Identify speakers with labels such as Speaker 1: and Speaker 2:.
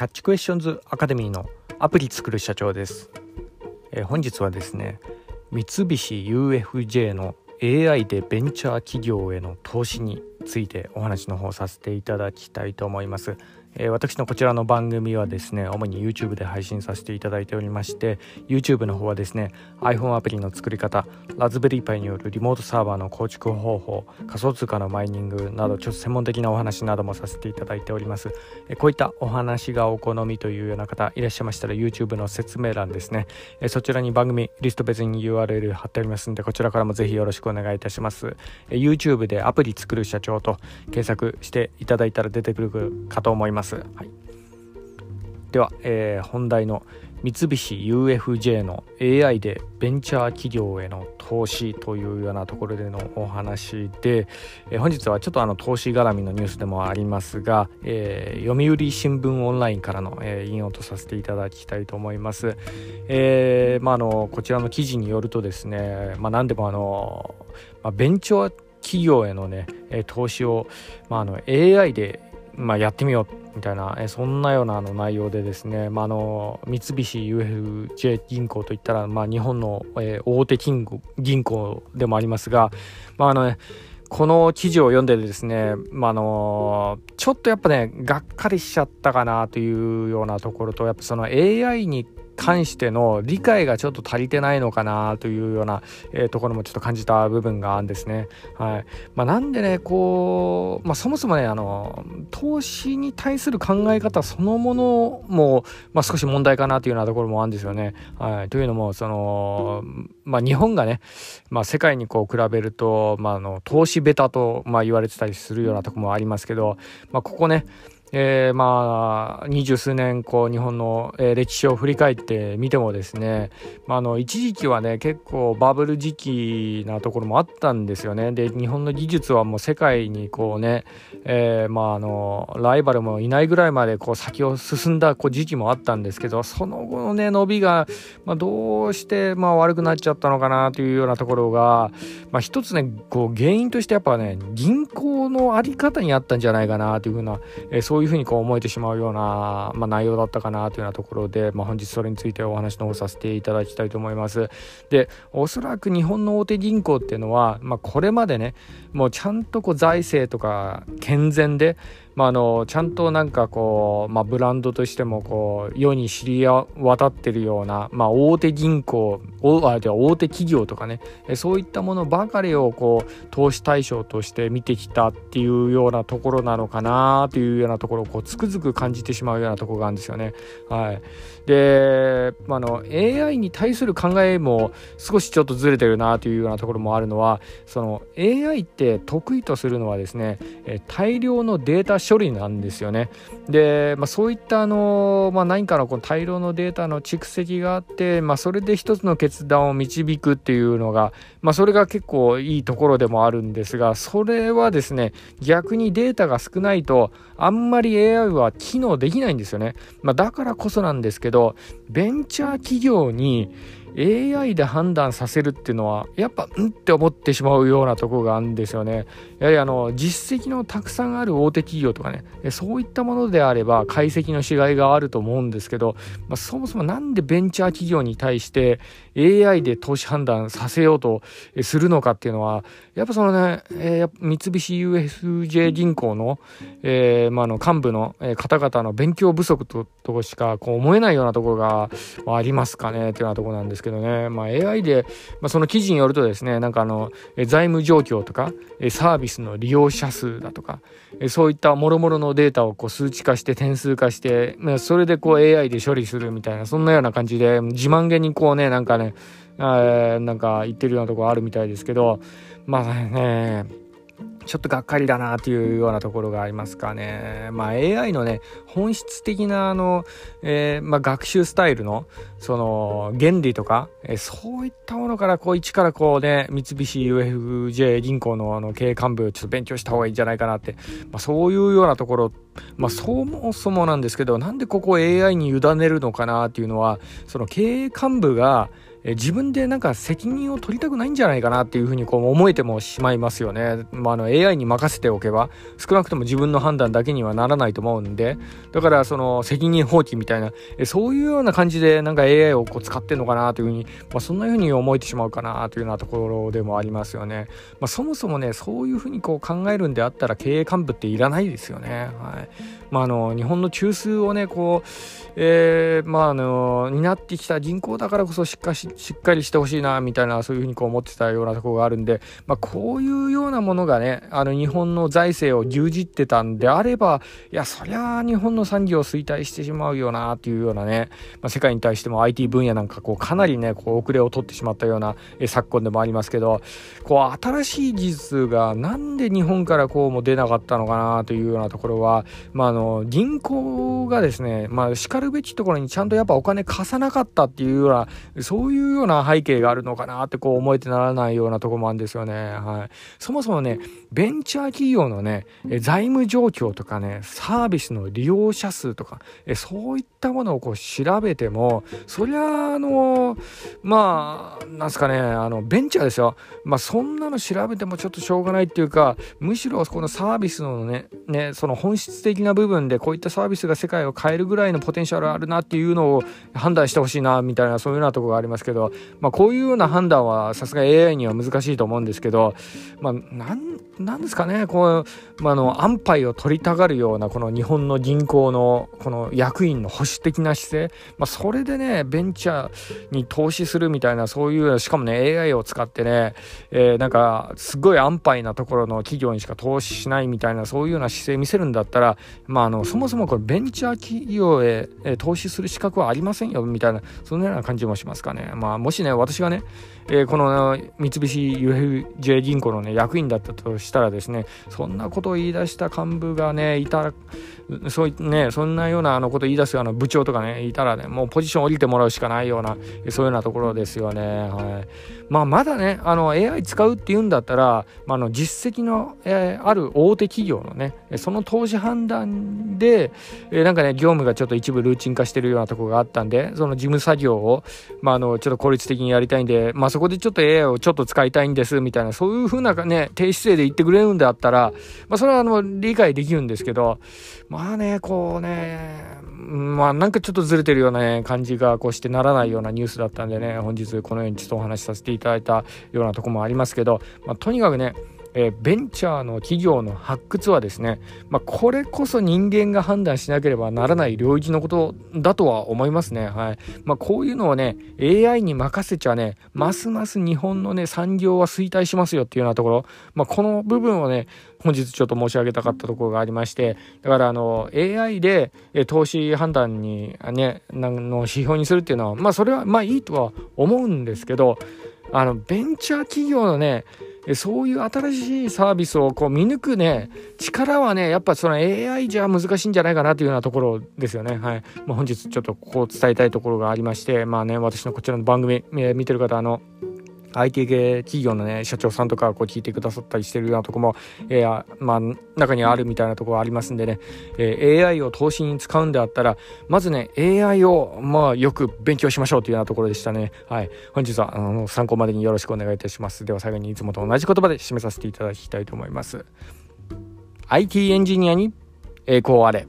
Speaker 1: キャッチクエスチョンズアカデミーのアプリ作る社長です、えー、本日はですね三菱 UFJ の AI でベンチャー企業への投資についてお話の方させていただきたいと思います。え、私のこちらの番組はですね主に YouTube で配信させていただいておりまして YouTube の方はですね iPhone アプリの作り方ラズベリーパイによるリモートサーバーの構築方法仮想通貨のマイニングなどちょっと専門的なお話などもさせていただいております、え、こういったお話がお好みというような方いらっしゃいましたら YouTube の説明欄ですね、え、そちらに番組リスト別に URL 貼っておりますのでこちらからもぜひよろしくお願いいたします、え、YouTube でアプリ作る社長と検索していただいたら出てくるかと思います、はいでは、えー、本題の三菱 UFJ の AI でベンチャー企業への投資というようなところでのお話で、えー、本日はちょっとあの投資絡みのニュースでもありますが、えー、読売新聞オンラインからの、えー、引用とさせていただきたいと思います。えーまあ、あのこちらの記事によるとですね、まあ、何でもあの、まあ、ベンチャー企業へのね投資を、まあ、あの AI でまあ、やってみようみたいな、えそんなようなあの内容でですね、まあ、あの三菱 UFJ 銀行といったら、まあ、日本の、え大手金銀行でもありますが、まああのね、この記事を読んでですね、まあ、あのちょっとやっぱねがっかりしちゃったかなというようなところとやっぱその AI に関しての理解がちょっと足りてないのかなというような、えー、ところもちょっと感じた部分があるんですね。はいまあ、なんでねこう、まあ、そもそもねあの投資に対する考え方そのものも、まあ、少し問題かなというようなところもあるんですよね。はい、というのもその、まあ、日本がね、まあ、世界にこう比べると、まあ、あの投資ベタと、まあ、言われてたりするようなところもありますけど、まあ、ここねえー、まあ二十数年こう日本の、えー、歴史を振り返ってみてもですね、まあ、あの一時期はね結構バブル時期なところもあったんですよね。で日本の技術はもう世界にこうね、えー、まああのライバルもいないぐらいまでこう先を進んだこう時期もあったんですけどその後のね伸びが、まあ、どうしてまあ悪くなっちゃったのかなというようなところが、まあ、一つねこう原因としてやっぱね銀行の在り方にあったんじゃないかなというふうな、えー、そういうそういうふうにこう思えてしまうような、まあ、内容だったかなというようなところで、まあ、本日それについてお話の方させていただきたいと思います。でおそらく日本の大手銀行っていうのは、まあ、これまでねもうちゃんとこう財政とか健全でまあ、あのちゃんとなんかこう、まあ、ブランドとしてもこう世に知り渡ってるような、まあ、大手銀行大あ大手企業とかねそういったものばかりをこう投資対象として見てきたっていうようなところなのかなというようなところをこうつくづく感じてしまうようなところがあるんですよね。はい、で、まあの AI に対する考えも少しちょっとずれてるなというようなところもあるのはその AI って得意とするのはですね大量のデータ処理なんですよね。で、まあ、そういったあの、まあ、何かのこの大量のデータの蓄積があって、まあ、それで一つの決断を導くっていうのが、まあ、それが結構いいところでもあるんですがそれはですね逆にデータが少ないとあんまり AI は機能できないんですよね。まあ、だからこそなんですけどベンチャー企業に AI で判断させるっていうのはやっぱうんって思ってしまうようなところがあるんですよね。やはりあの実績のたくさんある大手企業とかねそういったものであれば解析のしがいがあると思うんですけど、まあ、そもそも何でベンチャー企業に対して AI で投資判断させようとするのかっていうのはやっぱそのね、えー、三菱 UFJ 銀行の,、えーまあ、の幹部の方々の勉強不足ととしかこう思えないようなところがありますかねっていうようなところなんですけどね、まあ、AI で、まあ、その記事によるとですねなんかあの財務状況とかサービスの利用者数だとかそういったもろもろのデータをこう数値化して点数化してそれでこう AI で処理するみたいなそんなような感じで自慢げにこうねなんかねなんか言ってるようなとこあるみたいですけどまあねちょっとがっかりだなというようなところがありますかね。まあ AI のね、本質的なあの、えー、まあ、学習スタイルのその原理とか、えー、そういったものからこう一からこうね、三菱 UFJ 銀行のあの経営幹部ちょっと勉強した方がいいんじゃないかなって、まあ、そういうようなところ、まあそもそもなんですけど、なんでここ AI に委ねるのかなっていうのは、その経営幹部がえ自分でなんか責任を取りたくないんじゃないかなっていうふうにこう思えてもしまいますよね。まあ、あの AI に任せておけば少なくとも自分の判断だけにはならないと思うんでだからその責任放棄みたいなえそういうような感じでなんか AI をこう使ってんのかなというふうに、まあ、そんなふうに思えてしまうかなというようなところでもありますよね。まあ、そもそもねそういうふうにこう考えるんであったら経営幹部っていらないですよね。はいまあ、あの日本の中枢をねこう、えー、まああの担ってきた人口だからこそしっかりしっかりしてほしいなみたいなそういうふうにこう思ってたようなところがあるんで、まあ、こういうようなものがねあの日本の財政を牛耳ってたんであればいやそりゃ日本の産業を衰退してしまうよなっていうようなね、まあ、世界に対しても IT 分野なんかこうかなりねこう遅れを取ってしまったような、え昨今でもありますけどこう新しい技術がなんで日本からこうも出なかったのかなというようなところは、まあ、あの銀行がですね、まあ、しかるべきところにちゃんとやっぱお金貸さなかったっていうようなそういううような背景があるのかなってこう思えてならないようなとこもあるんですよね。はい、そもそもねベンチャー企業のね財務状況とかねサービスの利用者数とかそういったものをこう調べてもそりゃあのまあなんすかねあのベンチャーですよ。まあそんなの調べてもちょっとしょうがないっていうかむしろこのサービスのねねその本質的な部分でこういったサービスが世界を変えるぐらいのポテンシャルあるなっていうのを判断してほしいなみたいなそういうようなとこがありますけど。けどまあこういうような判断はさすが AI には難しいと思うんですけどまあなんなんですかねこう、まあ、の安牌を取りたがるようなこの日本の銀行のこの役員の保守的な姿勢、まあ、それでねベンチャーに投資するみたいなそういうしかもね AI を使ってね、えー、なんかすごい安牌なところの企業にしか投資しないみたいなそういうような姿勢見せるんだったら、まあ、あのそもそもこれベンチャー企業へ、え投資する資格はありませんよみたいなそんなような感じもしますかね。まあ、もしね私がね、えー、この三菱 UFJ 銀行のね役員だったとしたらですねそんなことを言い出した幹部がねいたらそういねそんなようなあのことを言い出すような部長とかねいたらねもうポジション降りてもらうしかないようなそういうようなところですよね。はい、まあまだねあの AI 使うっていうんだったら、まあ、の実績の、えー、ある大手企業のねその投資判断で、えー、なんかね業務がちょっと一部ルーチン化してるようなところがあったんでその事務作業を、まあ、あのちょっと効率的にやりたいんで、まあ、そこでちょっと AI をちょっと使いたいんですみたいなそういうふうなね低姿勢で言ってくれるんであったら、まあ、それはあの理解できるんですけどまあねこうねまあなんかちょっとずれてるような、ね、感じがこうしてならないようなニュースだったんでね本日このようにちょっとお話しさせていただいたようなとこもありますけど、まあ、とにかくねえー、ベンチャーの企業の発掘はですね、まあ、これこそ人間が判断しなければならない領域のことだとは思いますね。はいまあ、こういうのをね AI に任せちゃねますます日本のね産業は衰退しますよっていうようなところ、まあ、この部分をね本日ちょっと申し上げたかったところがありましてだからあの AI で投資判断にねの指標にするっていうのはまあそれはまあいいとは思うんですけどあのベンチャー企業のねそういう新しいサービスをこう見抜くね、力はね、やっぱその AI じゃ難しいんじゃないかなというようなところですよね。はい。まあ、本日ちょっとこう伝えたいところがありまして、まあね、私のこちらの番組、えー、見てる方、あの、IT 系企業のね、社長さんとかこう聞いてくださったりしてるようなとこも、えー、まあ、中にあるみたいなところありますんでね、えー、AI を投資に使うんであったら、まずね、AI を、まあ、よく勉強しましょうというようなところでしたね。はい。本日は、あの、参考までによろしくお願いいたします。では最後にいつもと同じ言葉で締めさせていただきたいと思います。IT エンジニアに栄光あれ。